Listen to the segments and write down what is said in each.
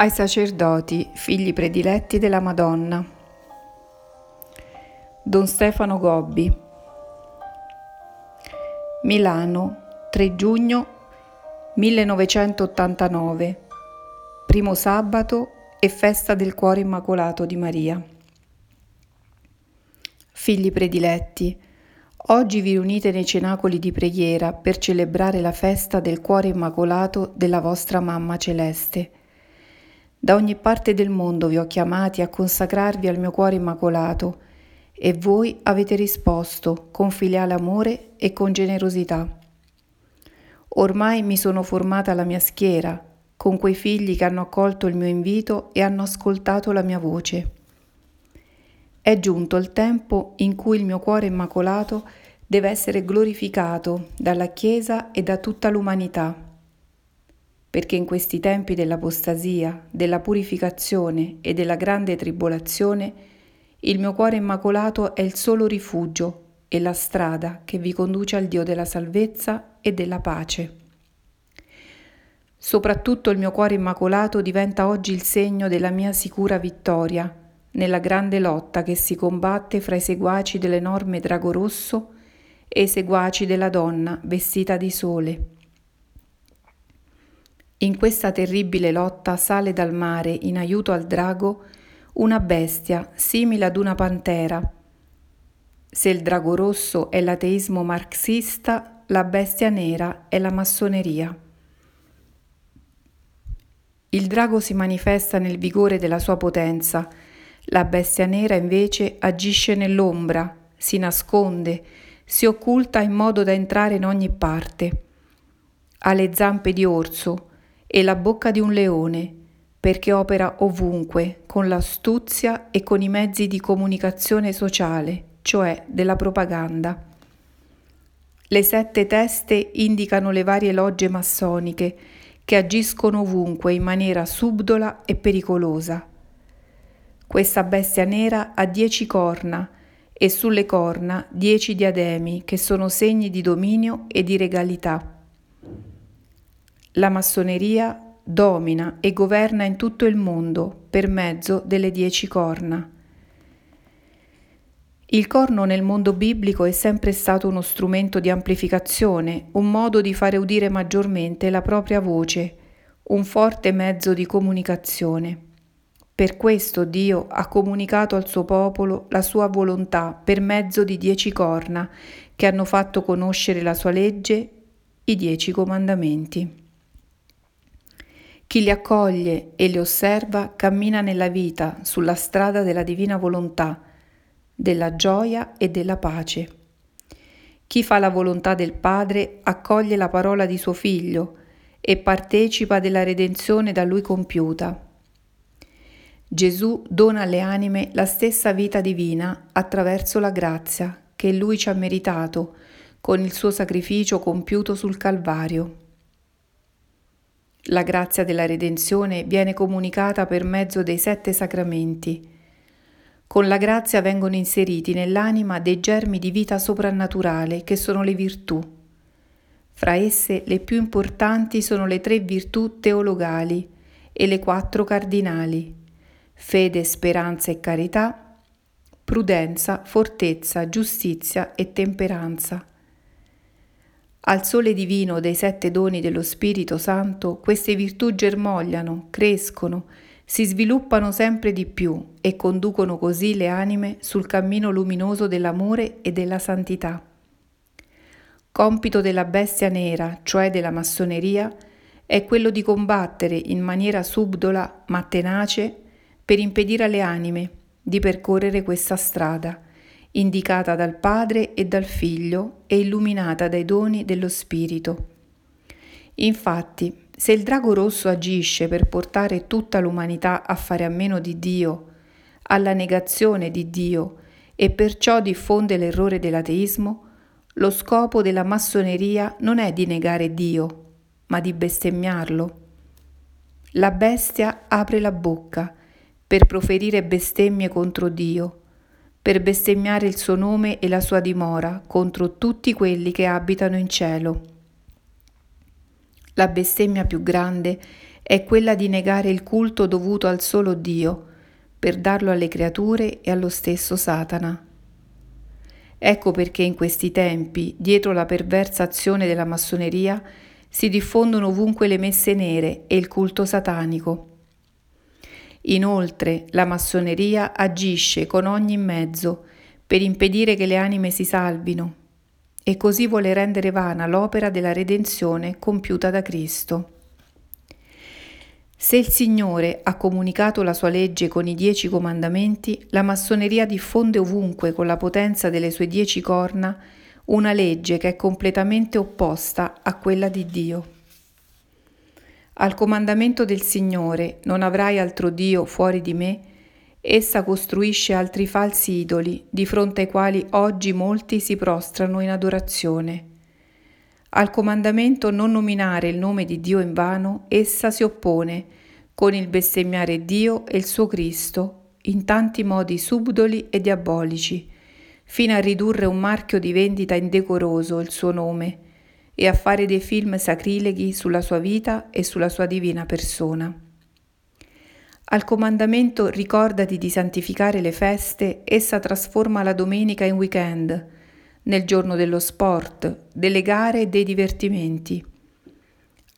ai sacerdoti, figli prediletti della Madonna. Don Stefano Gobbi. Milano, 3 giugno 1989. Primo sabato e festa del cuore immacolato di Maria. Figli prediletti, oggi vi riunite nei cenacoli di preghiera per celebrare la festa del cuore immacolato della vostra Mamma Celeste da ogni parte del mondo vi ho chiamati a consacrarvi al mio cuore immacolato e voi avete risposto con filiale amore e con generosità. Ormai mi sono formata la mia schiera con quei figli che hanno accolto il mio invito e hanno ascoltato la mia voce. È giunto il tempo in cui il mio cuore immacolato deve essere glorificato dalla Chiesa e da tutta l'umanità perché in questi tempi dell'apostasia, della purificazione e della grande tribolazione, il mio cuore immacolato è il solo rifugio e la strada che vi conduce al Dio della salvezza e della pace. Soprattutto il mio cuore immacolato diventa oggi il segno della mia sicura vittoria nella grande lotta che si combatte fra i seguaci dell'enorme drago rosso e i seguaci della donna vestita di sole in questa terribile lotta sale dal mare in aiuto al drago una bestia simile ad una pantera. Se il drago rosso è l'ateismo marxista, la bestia nera è la massoneria. Il drago si manifesta nel vigore della sua potenza, la bestia nera invece agisce nell'ombra, si nasconde, si occulta in modo da entrare in ogni parte. Ha le zampe di orso, e la bocca di un leone, perché opera ovunque con l'astuzia e con i mezzi di comunicazione sociale, cioè della propaganda. Le sette teste indicano le varie logge massoniche che agiscono ovunque in maniera subdola e pericolosa. Questa bestia nera ha dieci corna e sulle corna dieci diademi che sono segni di dominio e di regalità. La massoneria domina e governa in tutto il mondo per mezzo delle dieci corna. Il corno nel mondo biblico è sempre stato uno strumento di amplificazione, un modo di fare udire maggiormente la propria voce, un forte mezzo di comunicazione. Per questo Dio ha comunicato al suo popolo la sua volontà per mezzo di dieci corna che hanno fatto conoscere la sua legge, i dieci comandamenti. Chi li accoglie e li osserva cammina nella vita sulla strada della divina volontà, della gioia e della pace. Chi fa la volontà del Padre accoglie la parola di suo Figlio e partecipa della redenzione da lui compiuta. Gesù dona alle anime la stessa vita divina attraverso la grazia che lui ci ha meritato con il suo sacrificio compiuto sul Calvario. La grazia della redenzione viene comunicata per mezzo dei sette sacramenti. Con la grazia vengono inseriti nell'anima dei germi di vita soprannaturale che sono le virtù. Fra esse le più importanti sono le tre virtù teologali e le quattro cardinali, fede, speranza e carità, prudenza, fortezza, giustizia e temperanza. Al sole divino dei sette doni dello Spirito Santo queste virtù germogliano, crescono, si sviluppano sempre di più e conducono così le anime sul cammino luminoso dell'amore e della santità. Compito della bestia nera, cioè della massoneria, è quello di combattere in maniera subdola ma tenace per impedire alle anime di percorrere questa strada indicata dal Padre e dal Figlio e illuminata dai doni dello Spirito. Infatti, se il drago rosso agisce per portare tutta l'umanità a fare a meno di Dio, alla negazione di Dio e perciò diffonde l'errore dell'ateismo, lo scopo della massoneria non è di negare Dio, ma di bestemmiarlo. La bestia apre la bocca per proferire bestemmie contro Dio, per bestemmiare il suo nome e la sua dimora contro tutti quelli che abitano in cielo. La bestemmia più grande è quella di negare il culto dovuto al solo Dio per darlo alle creature e allo stesso Satana. Ecco perché in questi tempi, dietro la perversa azione della massoneria, si diffondono ovunque le messe nere e il culto satanico. Inoltre, la massoneria agisce con ogni mezzo per impedire che le anime si salvino e così vuole rendere vana l'opera della redenzione compiuta da Cristo. Se il Signore ha comunicato la sua legge con i dieci comandamenti, la massoneria diffonde ovunque con la potenza delle sue dieci corna una legge che è completamente opposta a quella di Dio. Al comandamento del Signore non avrai altro Dio fuori di me, essa costruisce altri falsi idoli di fronte ai quali oggi molti si prostrano in adorazione. Al comandamento non nominare il nome di Dio in vano, essa si oppone con il bestemmiare Dio e il suo Cristo in tanti modi subdoli e diabolici, fino a ridurre un marchio di vendita indecoroso il suo nome e a fare dei film sacrileghi sulla sua vita e sulla sua divina persona. Al comandamento ricordati di santificare le feste, essa trasforma la domenica in weekend, nel giorno dello sport, delle gare e dei divertimenti.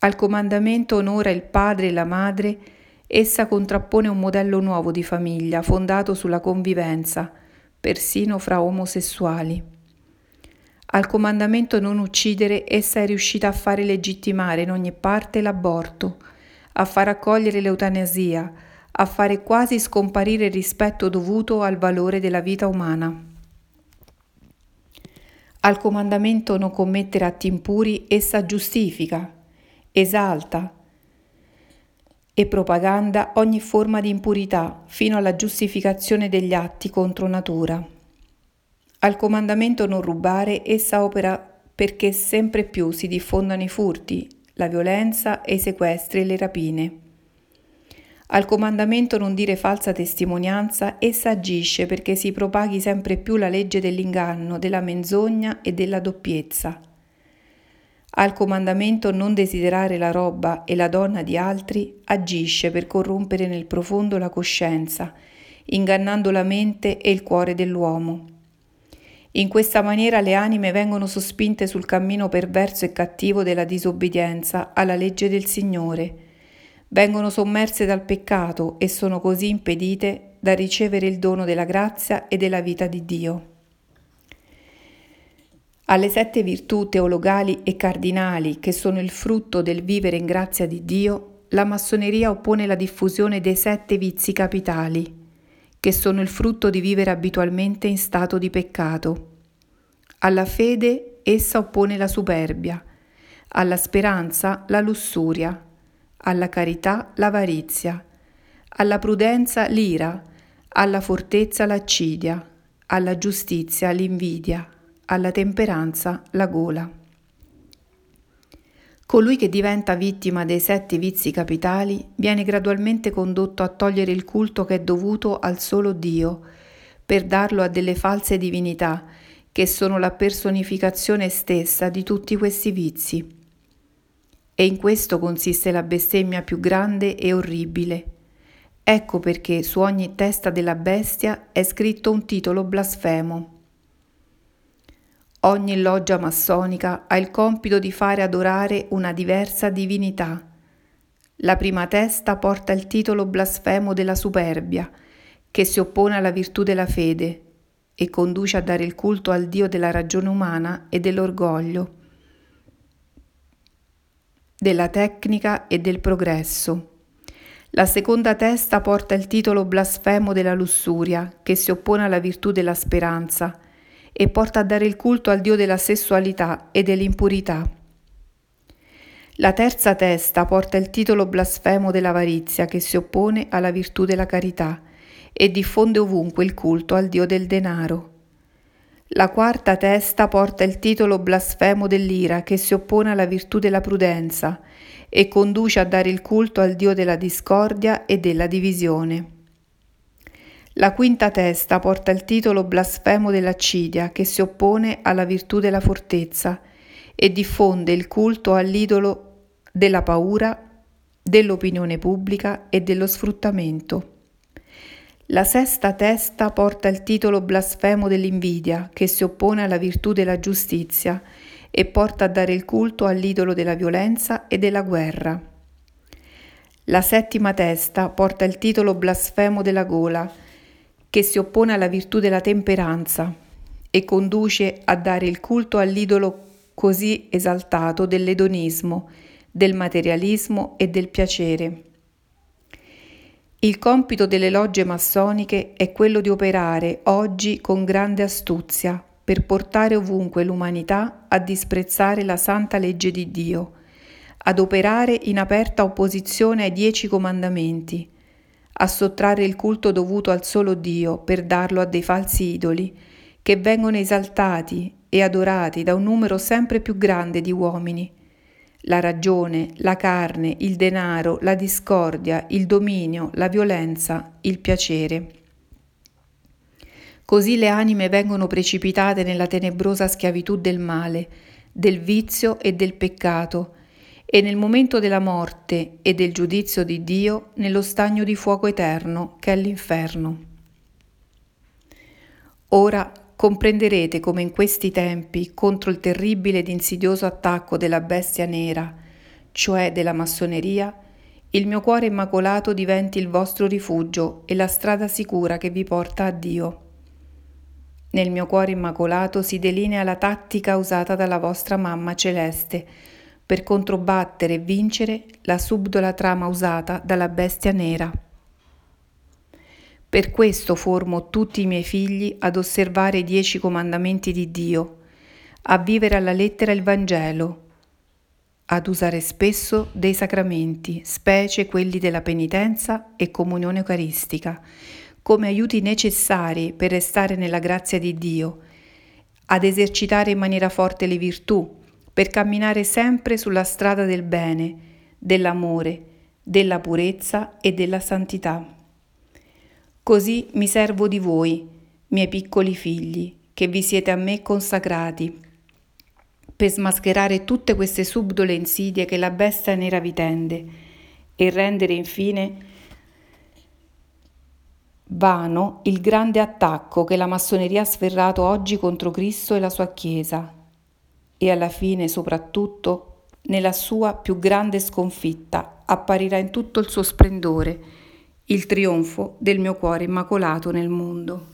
Al comandamento onora il padre e la madre, essa contrappone un modello nuovo di famiglia fondato sulla convivenza, persino fra omosessuali. Al comandamento non uccidere, essa è riuscita a fare legittimare in ogni parte l'aborto, a far accogliere l'eutanasia, a fare quasi scomparire il rispetto dovuto al valore della vita umana. Al comandamento non commettere atti impuri essa giustifica, esalta e propaganda ogni forma di impurità fino alla giustificazione degli atti contro natura. Al comandamento non rubare essa opera perché sempre più si diffondano i furti, la violenza e i sequestri e le rapine. Al comandamento non dire falsa testimonianza, essa agisce perché si propaghi sempre più la legge dell'inganno, della menzogna e della doppiezza. Al comandamento non desiderare la roba e la donna di altri, agisce per corrompere nel profondo la coscienza, ingannando la mente e il cuore dell'uomo. In questa maniera le anime vengono sospinte sul cammino perverso e cattivo della disobbedienza alla legge del Signore, vengono sommerse dal peccato e sono così impedite da ricevere il dono della grazia e della vita di Dio. Alle sette virtù teologali e cardinali che sono il frutto del vivere in grazia di Dio, la massoneria oppone la diffusione dei sette vizi capitali, che sono il frutto di vivere abitualmente in stato di peccato. Alla fede essa oppone la superbia, alla speranza la lussuria, alla carità l'avarizia, alla prudenza l'ira, alla fortezza l'accidia, alla giustizia l'invidia, alla temperanza la gola. Colui che diventa vittima dei sette vizi capitali viene gradualmente condotto a togliere il culto che è dovuto al solo Dio, per darlo a delle false divinità, che sono la personificazione stessa di tutti questi vizi. E in questo consiste la bestemmia più grande e orribile. Ecco perché su ogni testa della bestia è scritto un titolo blasfemo. Ogni loggia massonica ha il compito di fare adorare una diversa divinità. La prima testa porta il titolo blasfemo della superbia, che si oppone alla virtù della fede e conduce a dare il culto al Dio della ragione umana e dell'orgoglio della tecnica e del progresso. La seconda testa porta il titolo blasfemo della lussuria, che si oppone alla virtù della speranza, e porta a dare il culto al Dio della sessualità e dell'impurità. La terza testa porta il titolo blasfemo dell'avarizia, che si oppone alla virtù della carità, e diffonde ovunque il culto al Dio del denaro. La quarta testa porta il titolo blasfemo dell'ira che si oppone alla virtù della prudenza e conduce a dare il culto al Dio della discordia e della divisione. La quinta testa porta il titolo blasfemo dell'accidia che si oppone alla virtù della fortezza e diffonde il culto all'idolo della paura, dell'opinione pubblica e dello sfruttamento. La sesta testa porta il titolo blasfemo dell'invidia, che si oppone alla virtù della giustizia e porta a dare il culto all'idolo della violenza e della guerra. La settima testa porta il titolo blasfemo della gola, che si oppone alla virtù della temperanza e conduce a dare il culto all'idolo così esaltato dell'edonismo, del materialismo e del piacere. Il compito delle logge massoniche è quello di operare oggi con grande astuzia per portare ovunque l'umanità a disprezzare la santa legge di Dio, ad operare in aperta opposizione ai dieci comandamenti, a sottrarre il culto dovuto al solo Dio per darlo a dei falsi idoli, che vengono esaltati e adorati da un numero sempre più grande di uomini, la ragione, la carne, il denaro, la discordia, il dominio, la violenza, il piacere. Così le anime vengono precipitate nella tenebrosa schiavitù del male, del vizio e del peccato, e nel momento della morte e del giudizio di Dio nello stagno di fuoco eterno che è l'inferno. Ora comprenderete come in questi tempi, contro il terribile ed insidioso attacco della bestia nera, cioè della massoneria, il mio cuore immacolato diventi il vostro rifugio e la strada sicura che vi porta a Dio. Nel mio cuore immacolato si delinea la tattica usata dalla vostra mamma celeste per controbattere e vincere la subdola trama usata dalla bestia nera. Per questo formo tutti i miei figli ad osservare i dieci comandamenti di Dio, a vivere alla lettera il Vangelo, ad usare spesso dei sacramenti, specie quelli della penitenza e comunione eucaristica, come aiuti necessari per restare nella grazia di Dio, ad esercitare in maniera forte le virtù, per camminare sempre sulla strada del bene, dell'amore, della purezza e della santità. Così mi servo di voi, miei piccoli figli, che vi siete a me consacrati, per smascherare tutte queste subdole insidie che la bestia nera vi tende e rendere infine vano il grande attacco che la massoneria ha sferrato oggi contro Cristo e la sua Chiesa e alla fine soprattutto nella sua più grande sconfitta apparirà in tutto il suo splendore il trionfo del mio cuore immacolato nel mondo.